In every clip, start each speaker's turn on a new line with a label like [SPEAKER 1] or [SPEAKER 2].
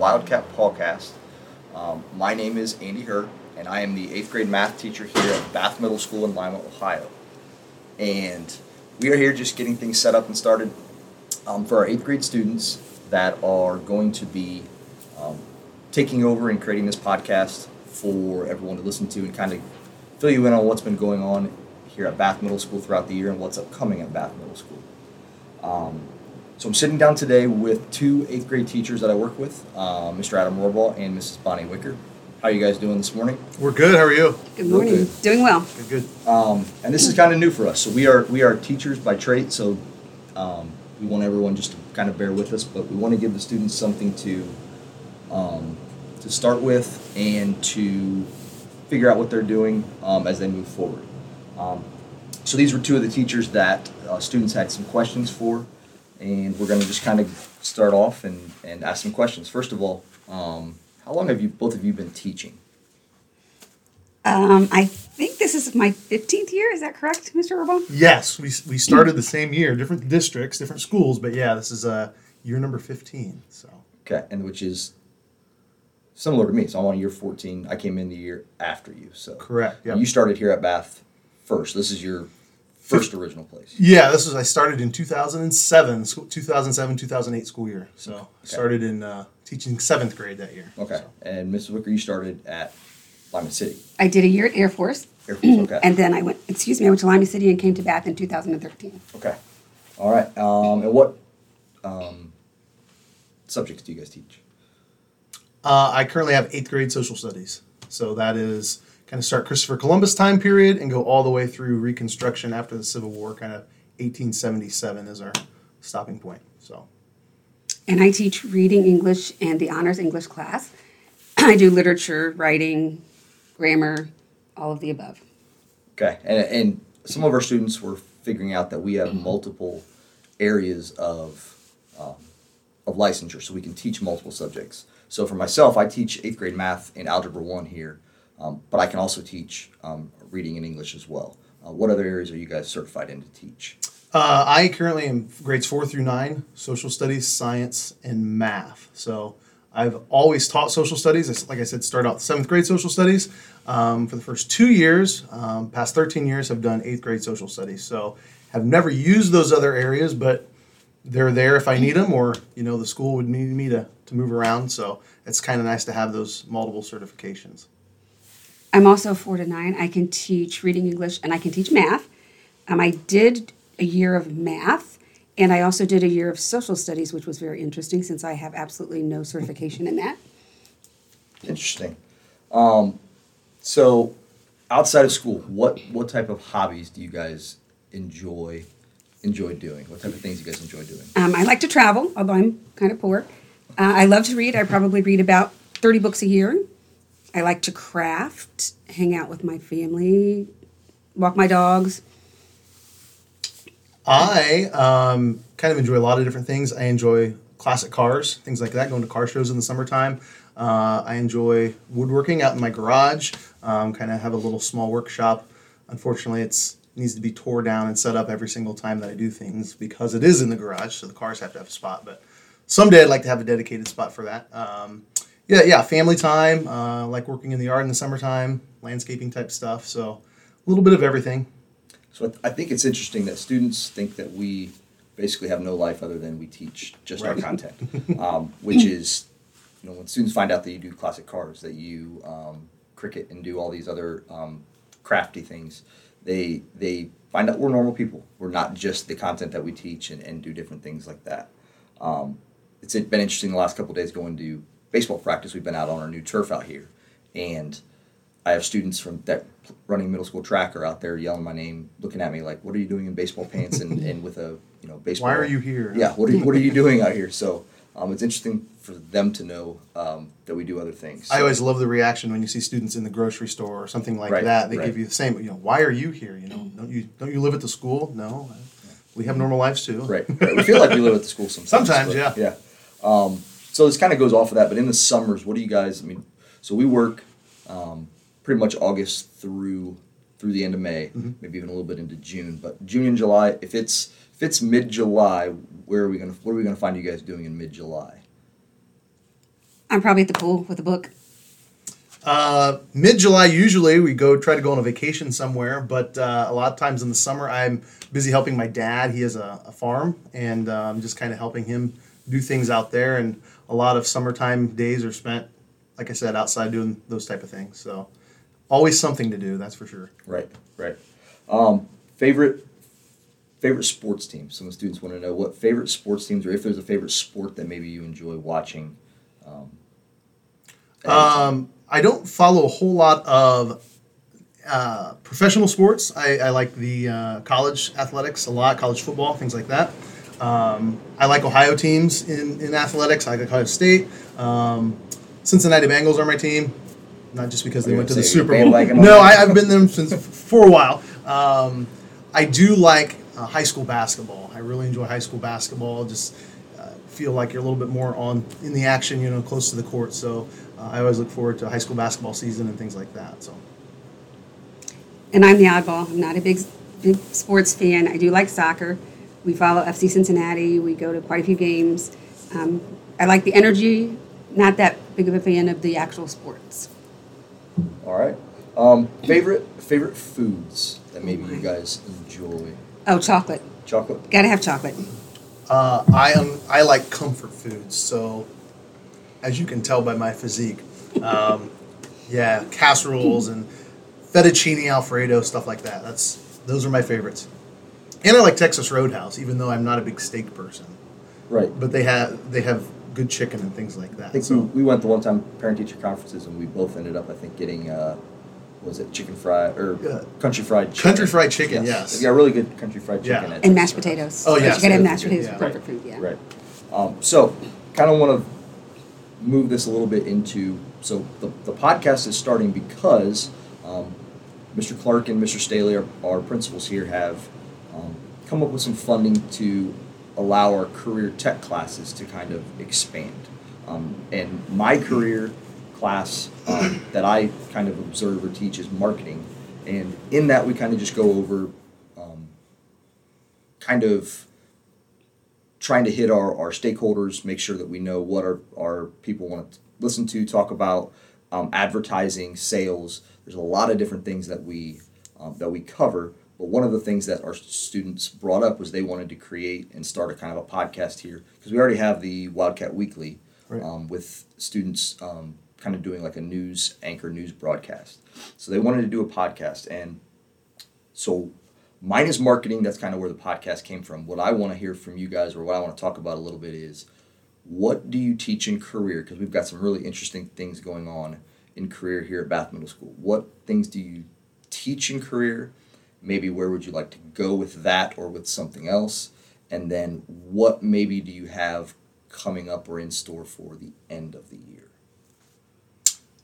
[SPEAKER 1] Wildcat Podcast. Um, my name is Andy Herr, and I am the eighth grade math teacher here at Bath Middle School in Lima, Ohio. And we are here just getting things set up and started um, for our eighth grade students that are going to be um, taking over and creating this podcast for everyone to listen to and kind of fill you in on what's been going on here at Bath Middle School throughout the year and what's upcoming at Bath Middle School. Um, so I'm sitting down today with two eighth grade teachers that I work with, uh, Mr. Adam Rohrbaugh and Mrs. Bonnie Wicker. How are you guys doing this morning?
[SPEAKER 2] We're good. How are you?
[SPEAKER 3] Good morning.
[SPEAKER 1] Okay.
[SPEAKER 3] Doing well.
[SPEAKER 2] Good. Good.
[SPEAKER 1] Um, and this is kind of new for us. So we are we are teachers by trade. So um, we want everyone just to kind of bear with us, but we want to give the students something to um, to start with and to figure out what they're doing um, as they move forward. Um, so these were two of the teachers that uh, students had some questions for, and we're going to just kind of start off and, and ask some questions. First of all, um, how long have you both of you been teaching?
[SPEAKER 3] Um, I think this is my 15th year. Is that correct, Mr. Urban?
[SPEAKER 2] Yes, we, we started the same year, different districts, different schools, but yeah, this is uh, year number 15. So
[SPEAKER 1] Okay, and which is similar to me. So I'm on year 14. I came in the year after you. So
[SPEAKER 2] correct. Yeah.
[SPEAKER 1] you started here at Bath first. This is your first original place.
[SPEAKER 2] Yeah, this was I started in 2007, school- 2007 2008 school year. So started in uh, teaching seventh grade that year.
[SPEAKER 1] Okay,
[SPEAKER 2] So,
[SPEAKER 1] and Mrs. Wicker, you started at Lima City
[SPEAKER 3] I did a year at Air Force,
[SPEAKER 1] Air Force. Okay.
[SPEAKER 3] and then I went. Excuse me. I went to Lima City and came to Bath in 2013.
[SPEAKER 1] okay. All right. Um, and what um, subjects do you guys teach?
[SPEAKER 2] Uh, I currently have eighth grade social studies. So that is kind of start Christopher Columbus time period and go all the way through Reconstruction after the Civil War, kind of 1877 is our stopping point. So
[SPEAKER 3] And I teach reading English and the honors English class. I do literature, writing, grammar, all of the above.
[SPEAKER 1] Okay, and, and some of our students were figuring out that we have multiple areas of um, of licensure, so we can teach multiple subjects. So for myself, I teach eighth grade math and algebra one here, um, but I can also teach um, reading and English as well. Uh, what other areas are you guys certified in to teach?
[SPEAKER 2] uh, I currently am grades four through nine, social studies, science, and math. So I've always taught social studies. Like I said, started out seventh grade social studies. Um, for the first two years, um, past 13 years, I've done eighth grade social studies. So have never used those other areas, but they're there if I need them, or you know the school would need me to, to move around. So it's kind of nice to have those multiple certifications.
[SPEAKER 3] I'm also four to nine. I can teach reading English and I can teach math. Um, I did a year of math and I also did a year of social studies, which was very interesting since I have absolutely no certification in that.
[SPEAKER 1] Interesting. Um, so outside of school, what what type of hobbies do you guys enjoy enjoy doing? What type of things do you guys enjoy doing?
[SPEAKER 3] Um, I like to travel, although I'm kind of poor. Uh, I love to read. I probably read about 30 books a year. I like to craft, hang out with my family, walk my dogs.
[SPEAKER 2] I um, kind of enjoy a lot of different things. I enjoy classic cars, things like that, going to car shows in the summertime. Uh, I enjoy woodworking out in my garage. Um, kind of have a little small workshop. Unfortunately, it's needs to be tore down and set up every single time that I do things because it is in the garage, so the cars have to have a spot. But someday I'd like to have a dedicated spot for that. Um, yeah, yeah, family time. Uh, like working in the yard in the summertime, landscaping type stuff. So a little bit of everything.
[SPEAKER 1] So I, th- I think it's interesting that students think that we basically have no life other than we teach just our content, um, which is, you know, when students find out that you do classic cars, that you um, Cricut and do all these other um, crafty things, they they find out we're normal people. We're not just the content that we teach and, and do different things like that. Um, it's been interesting the last couple of days going to baseball practice. We've been out on our new turf out here, and I have students from that running middle school track are out there yelling my name, looking at me like, "What are you doing in baseball pants and, and with a you know baseball?"
[SPEAKER 2] Why are you here?
[SPEAKER 1] Yeah, what are you, what are you doing out here? So um, it's interesting for them to know um, that we do other things.
[SPEAKER 2] I always love the reaction when you see students in the grocery store or something like
[SPEAKER 1] Right,
[SPEAKER 2] that. They
[SPEAKER 1] right.
[SPEAKER 2] give you the same, you know, why are you here? You know, don't you don't you live at the school? No, we have normal lives too.
[SPEAKER 1] Right. right. We feel like we live at the school sometimes.
[SPEAKER 2] Sometimes,
[SPEAKER 1] but,
[SPEAKER 2] yeah.
[SPEAKER 1] Yeah. Um, so this kind of goes off of that, but in the summers, what do you guys? I mean, so we work um, pretty much August through through the end of May,
[SPEAKER 2] Mm-hmm.
[SPEAKER 1] maybe even a little bit into June. But June and July, if it's if it's mid July, where are we gonna what are we gonna find you guys doing in mid July?
[SPEAKER 3] I'm probably at the pool with a book.
[SPEAKER 2] Uh, Mid July, usually we go try to go on a vacation somewhere, but uh, a lot of times in the summer, I'm busy helping my dad. He has a, a farm, and uh, I'm just kind of helping him do things out there. And a lot of summertime days are spent, like I said, outside doing those type of things. So always something to do, that's for sure.
[SPEAKER 1] Right, right. Um, favorite favorite sports team. Some of the students want to know what favorite sports teams, or if there's a favorite sport that maybe you enjoy watching. Um,
[SPEAKER 2] Um, I don't follow a whole lot of uh, professional sports. I, I like the uh, college athletics a lot, college football, things like that. Um, I like Ohio teams in, in athletics. I like Ohio State. Um, Cincinnati Bengals are my team, not just because they went to the
[SPEAKER 1] gonna say you're
[SPEAKER 2] Super Bowl. No. I, I've been them since for a while. Um, I do like uh, high school basketball. I really enjoy high school basketball. Just uh, feel like you're a little bit more on in the action, you know, close to the court. So uh, I always look forward to high school basketball season and things like that. So
[SPEAKER 3] And I'm the oddball. I'm not a big, big sports fan. I do like soccer. We follow FC Cincinnati. We go to quite a few games. Um, I like the energy. Not that big of a fan of the actual sports.
[SPEAKER 1] all right. Um, favorite favorite foods that maybe you guys enjoy.
[SPEAKER 3] Oh, chocolate.
[SPEAKER 1] Chocolate.
[SPEAKER 3] Gotta have chocolate.
[SPEAKER 2] uh, I am I like comfort foods. So as you can tell by my physique, um, yeah, casseroles and fettuccine alfredo stuff like that. That's those are my favorites. And I like Texas Roadhouse, even though I'm not a big steak person.
[SPEAKER 1] Right.
[SPEAKER 2] But they have they have good chicken and things like
[SPEAKER 1] I
[SPEAKER 2] that.
[SPEAKER 1] think
[SPEAKER 2] So
[SPEAKER 1] we, we went the one time parent teacher conferences and we both ended up I think getting uh, was it chicken fried or
[SPEAKER 2] Yeah.
[SPEAKER 1] country fried chicken.
[SPEAKER 2] Country fried chicken, yes.
[SPEAKER 1] They got really good country fried chicken. at
[SPEAKER 3] And mashed
[SPEAKER 1] Roadhouse.
[SPEAKER 3] potatoes.
[SPEAKER 2] Oh,
[SPEAKER 3] But
[SPEAKER 2] yes,
[SPEAKER 3] You gotta have mashed
[SPEAKER 2] are good,
[SPEAKER 3] potatoes
[SPEAKER 2] yeah.
[SPEAKER 3] for comfort food, yeah.
[SPEAKER 1] Right. Um, so, kind of want to move this a little bit into so the, the podcast is starting because um, Mr. Clark and Mr. Staley, our, our principals here, have come up with some funding to allow our career tech classes to kind of expand. Um, and my career class um, that I kind of observe or teach is marketing. And in that, we kind of just go over um, kind of trying to hit our, our stakeholders, make sure that we know what our, our people want to listen to, talk about um, advertising, sales. There's a lot of different things that we um, that we cover. But one of the things that our students brought up was they wanted to create and start a kind of a podcast here because we already have the Wildcat Weekly
[SPEAKER 2] Right.
[SPEAKER 1] um, with students um, kind of doing like a news anchor news broadcast. So they wanted to do a podcast and so mine is marketing. That's kind of where the podcast came from. What I want to hear from you guys, or what I want to talk about a little bit, is what do you teach in career? Because we've got some really interesting things going on in career here at Bath Middle School. What things do you teach in career? Maybe where would you like to go with that or with something else? And then what maybe do you have coming up or in store for the end of the year?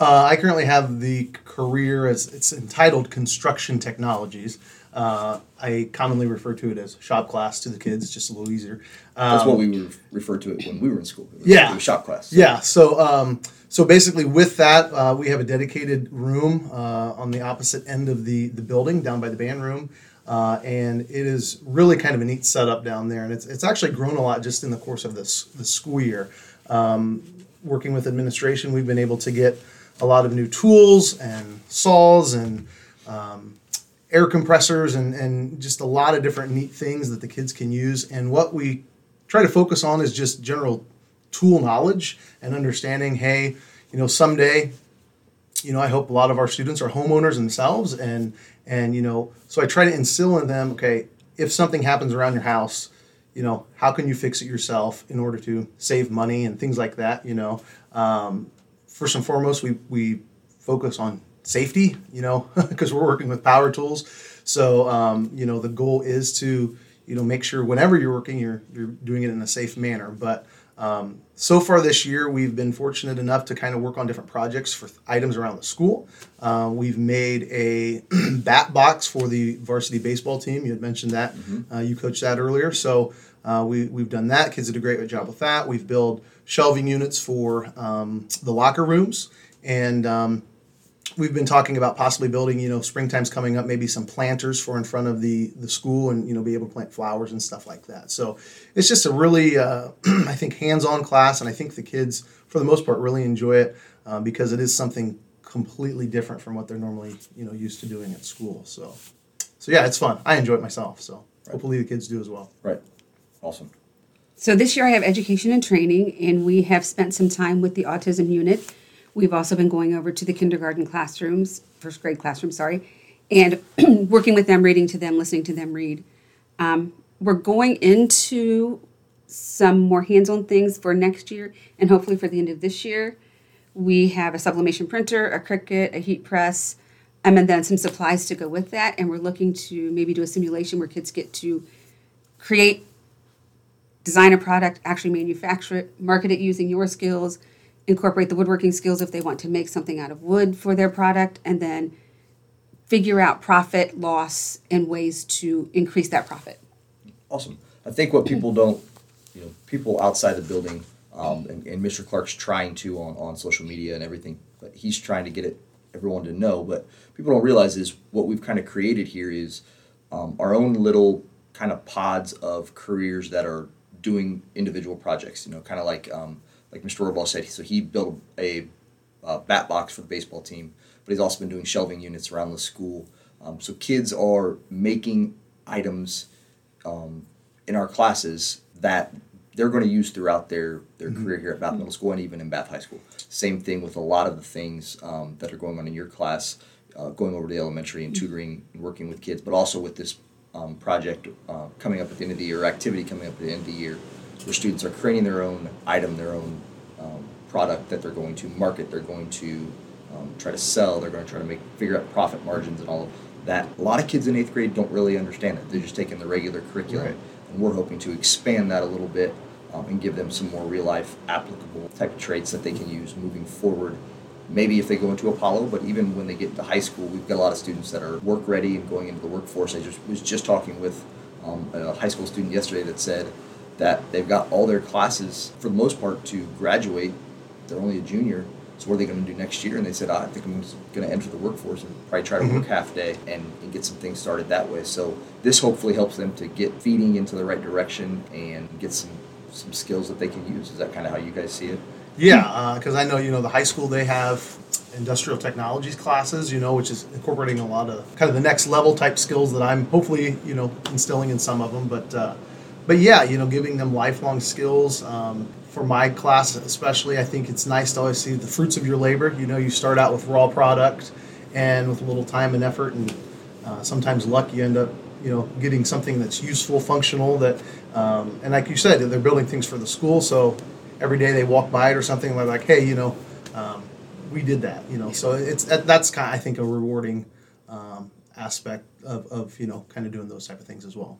[SPEAKER 2] Uh, I currently have the career as it's entitled Construction Technologies. Uh, I commonly refer to it as shop class to the kids, it's just a little easier.
[SPEAKER 1] That's
[SPEAKER 2] Um,
[SPEAKER 1] what we would refer to it when we were in school. It was-
[SPEAKER 2] Yeah.
[SPEAKER 1] it was shop class.
[SPEAKER 2] Yeah. So, um, so basically, with that, uh, we have a dedicated room uh, on the opposite end of the the building, down by the band room, uh, and it is really kind of a neat setup down there. And it's it's actually grown a lot just in the course of this this school year. Um, working with administration, we've been able to get a lot of new tools and saws and um, air compressors and, and just a lot of different neat things that the kids can use. And what we try to focus on is just general tool knowledge and understanding hey, you know, someday, you know, I hope a lot of our students are homeowners themselves. And, and you know, so I try to instill in them okay, if something happens around your house, you know, how can you fix it yourself in order to save money and things like that, you know. Um, first and foremost, we, we focus on safety, you know, because we're working with power tools. So, um, you know, the goal is to, you know, make sure whenever you're working, you're, you're doing it in a safe manner. But um, so far this year, we've been fortunate enough to kind of work on different projects for items around the school. Uh, we've made a bat box for the varsity baseball team. You had mentioned that. Uh, you coached that earlier. So uh, we, we've done that. Kids did a great job with that. We've built shelving units for um, the locker rooms. And um, we've been talking about possibly building, you know, springtime's coming up, maybe some planters for in front of the the school, and you know, be able to plant flowers and stuff like that. So it's just a really, uh, I think, hands-on class, and I think the kids, for the most part, really enjoy it uh, because it is something completely different from what they're normally, you know, used to doing at school. So, so yeah, it's fun. I enjoy it myself. So hopefully the kids do as well.
[SPEAKER 1] Right. Awesome.
[SPEAKER 3] So this year I have education and training, and we have spent some time with the autism unit. We've also been going over to the kindergarten classrooms, first grade classrooms, sorry, and working with them, reading to them, listening to them read. Um, we're going into some more hands-on things for next year, and hopefully for the end of this year. We have a sublimation printer, a Cricut, a heat press, um, and then some supplies to go with that. And we're looking to maybe do a simulation where kids get to create design a product, actually manufacture it, market it using your skills, incorporate the woodworking skills if they want to make something out of wood for their product, and then figure out profit, loss, and ways to increase that profit.
[SPEAKER 1] Awesome. I think what people don't, you know, people outside the building, um, and, and Mr. Clark's trying to on, on social media and everything, but he's trying to get it everyone to know. But people don't realize is what we've kind of created here is um, our own little kind of pods of careers that are doing individual projects. You know, kind of like um, like Mr. Rohrbaugh said. So he built a, a bat box for the baseball team, but he's also been doing shelving units around the school. Um, so kids are making items um, in our classes that they're going to use throughout their, their career here at Bath Middle School and even in Bath High School. Same thing with a lot of the things um, that are going on in your class, uh, going over to the elementary and tutoring and working with kids, but also with this um, project uh, coming up at the end of the year, activity coming up at the end of the year, where students are creating their own item, their own um, product that they're going to market, they're going to um, try to sell, they're going to try to make figure out profit margins and all of that. A lot of kids in eighth grade don't really understand it. They're just taking the regular curriculum,
[SPEAKER 2] Right.
[SPEAKER 1] and we're hoping to expand that a little bit um, and give them some more real life applicable type of traits that they can use moving forward. Maybe if they go into Apollo, but even when they get to high school, we've got a lot of students that are work ready and going into the workforce. I just was just talking with um, a high school student yesterday that said that they've got all their classes for the most part to graduate. They're only a junior, so what are they going to do next year? And they said, "Ah, I think I'm going to enter the workforce and probably try to work half day and, and get some things started that way. So this hopefully helps them to get feeding into the right direction and get some some skills that they can use. Is that kind of how you guys see it?
[SPEAKER 2] Yeah, because I know you know the high school they have industrial technologies classes, you know, which is incorporating a lot of kind of the next level type skills that I'm hopefully you know instilling in some of them. But uh, but yeah, you know, giving them lifelong skills. Um, for my class especially, I think it's nice to always see the fruits of your labor. You know, you start out with raw product, and with a little time and effort, and uh, sometimes luck, you end up you know getting something that's useful, functional. That um, and like you said, they're building things for the school, so every day they walk by it or something, and they're like, hey, you know, um, we did that, you know. So it's that's kind, of, I think, a rewarding um, aspect of, of you know kind of doing those type of things as well.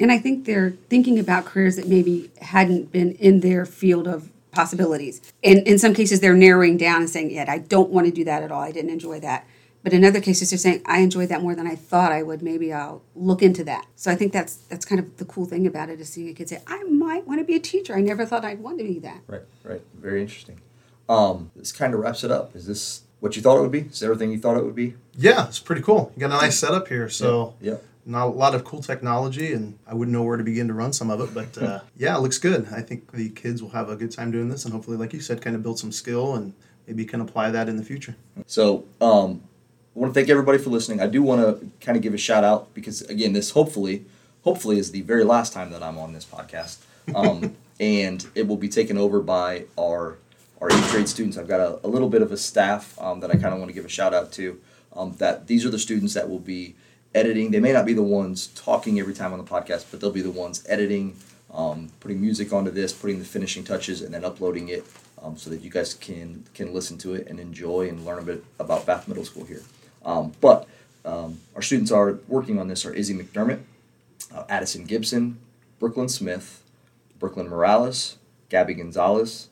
[SPEAKER 3] And I think they're thinking about careers that maybe hadn't been in their field of possibilities. And in some cases, they're narrowing down and saying, yeah, I don't want to do that at all. I didn't enjoy that. But in other cases, they're saying, I enjoyed that more than I thought I would. Maybe I'll look into that. So I think that's that's kind of the cool thing about it is seeing a kid say, I might want to be a teacher. I never thought I'd want to be that.
[SPEAKER 1] Right, right. Very interesting. Um, this kind of wraps it up. Is this what you thought it would be? Is everything you thought it would be?
[SPEAKER 2] Yeah, it's pretty cool. You got a nice setup here, so
[SPEAKER 1] Yeah.
[SPEAKER 2] not a lot of cool technology, and I wouldn't know where to begin to run some of it, but uh, yeah, it looks good. I think the kids will have a good time doing this, and hopefully, like you said, kind of build some skill and maybe can apply that in the future.
[SPEAKER 1] So, um, I want to thank everybody for listening. I do want to kind of give a shout out because again, this hopefully, hopefully is the very last time that I'm on this podcast, um, and it will be taken over by our our eighth grade students. I've got a, a little bit of a staff um, that I kind of want to give a shout out to. Um, that these are the students that will be editing. They may not be the ones talking every time on the podcast, but they'll be the ones editing, um, putting music onto this, putting the finishing touches, and then uploading it um, so that you guys can can listen to it and enjoy and learn a bit about Bath Middle School here. Um, but um, our students are working on this are Izzy McDermott, uh, Addison Gibson, Brooklyn Smith, Brooklyn Morales, Gabby Gonzalez,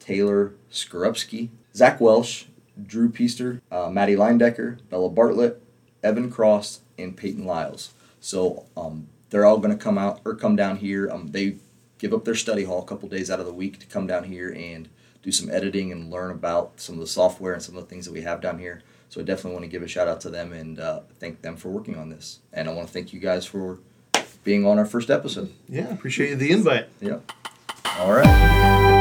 [SPEAKER 1] Taylor Skorupski, Zach Welsh, Drew Peaster, uh, Maddie Leindecker, Bella Bartlett, Evan Cross, and Peyton Lyles. So um, they're all going to come out or come down here. Um, they give up their study hall a couple days out of the week to come down here and do some editing and learn about some of the software and some of the things that we have down here. So I definitely want to give a shout out to them and uh, thank them for working on this. And I want to thank you guys for being on our first episode.
[SPEAKER 2] Yeah, appreciate the invite.
[SPEAKER 1] Yep. All right.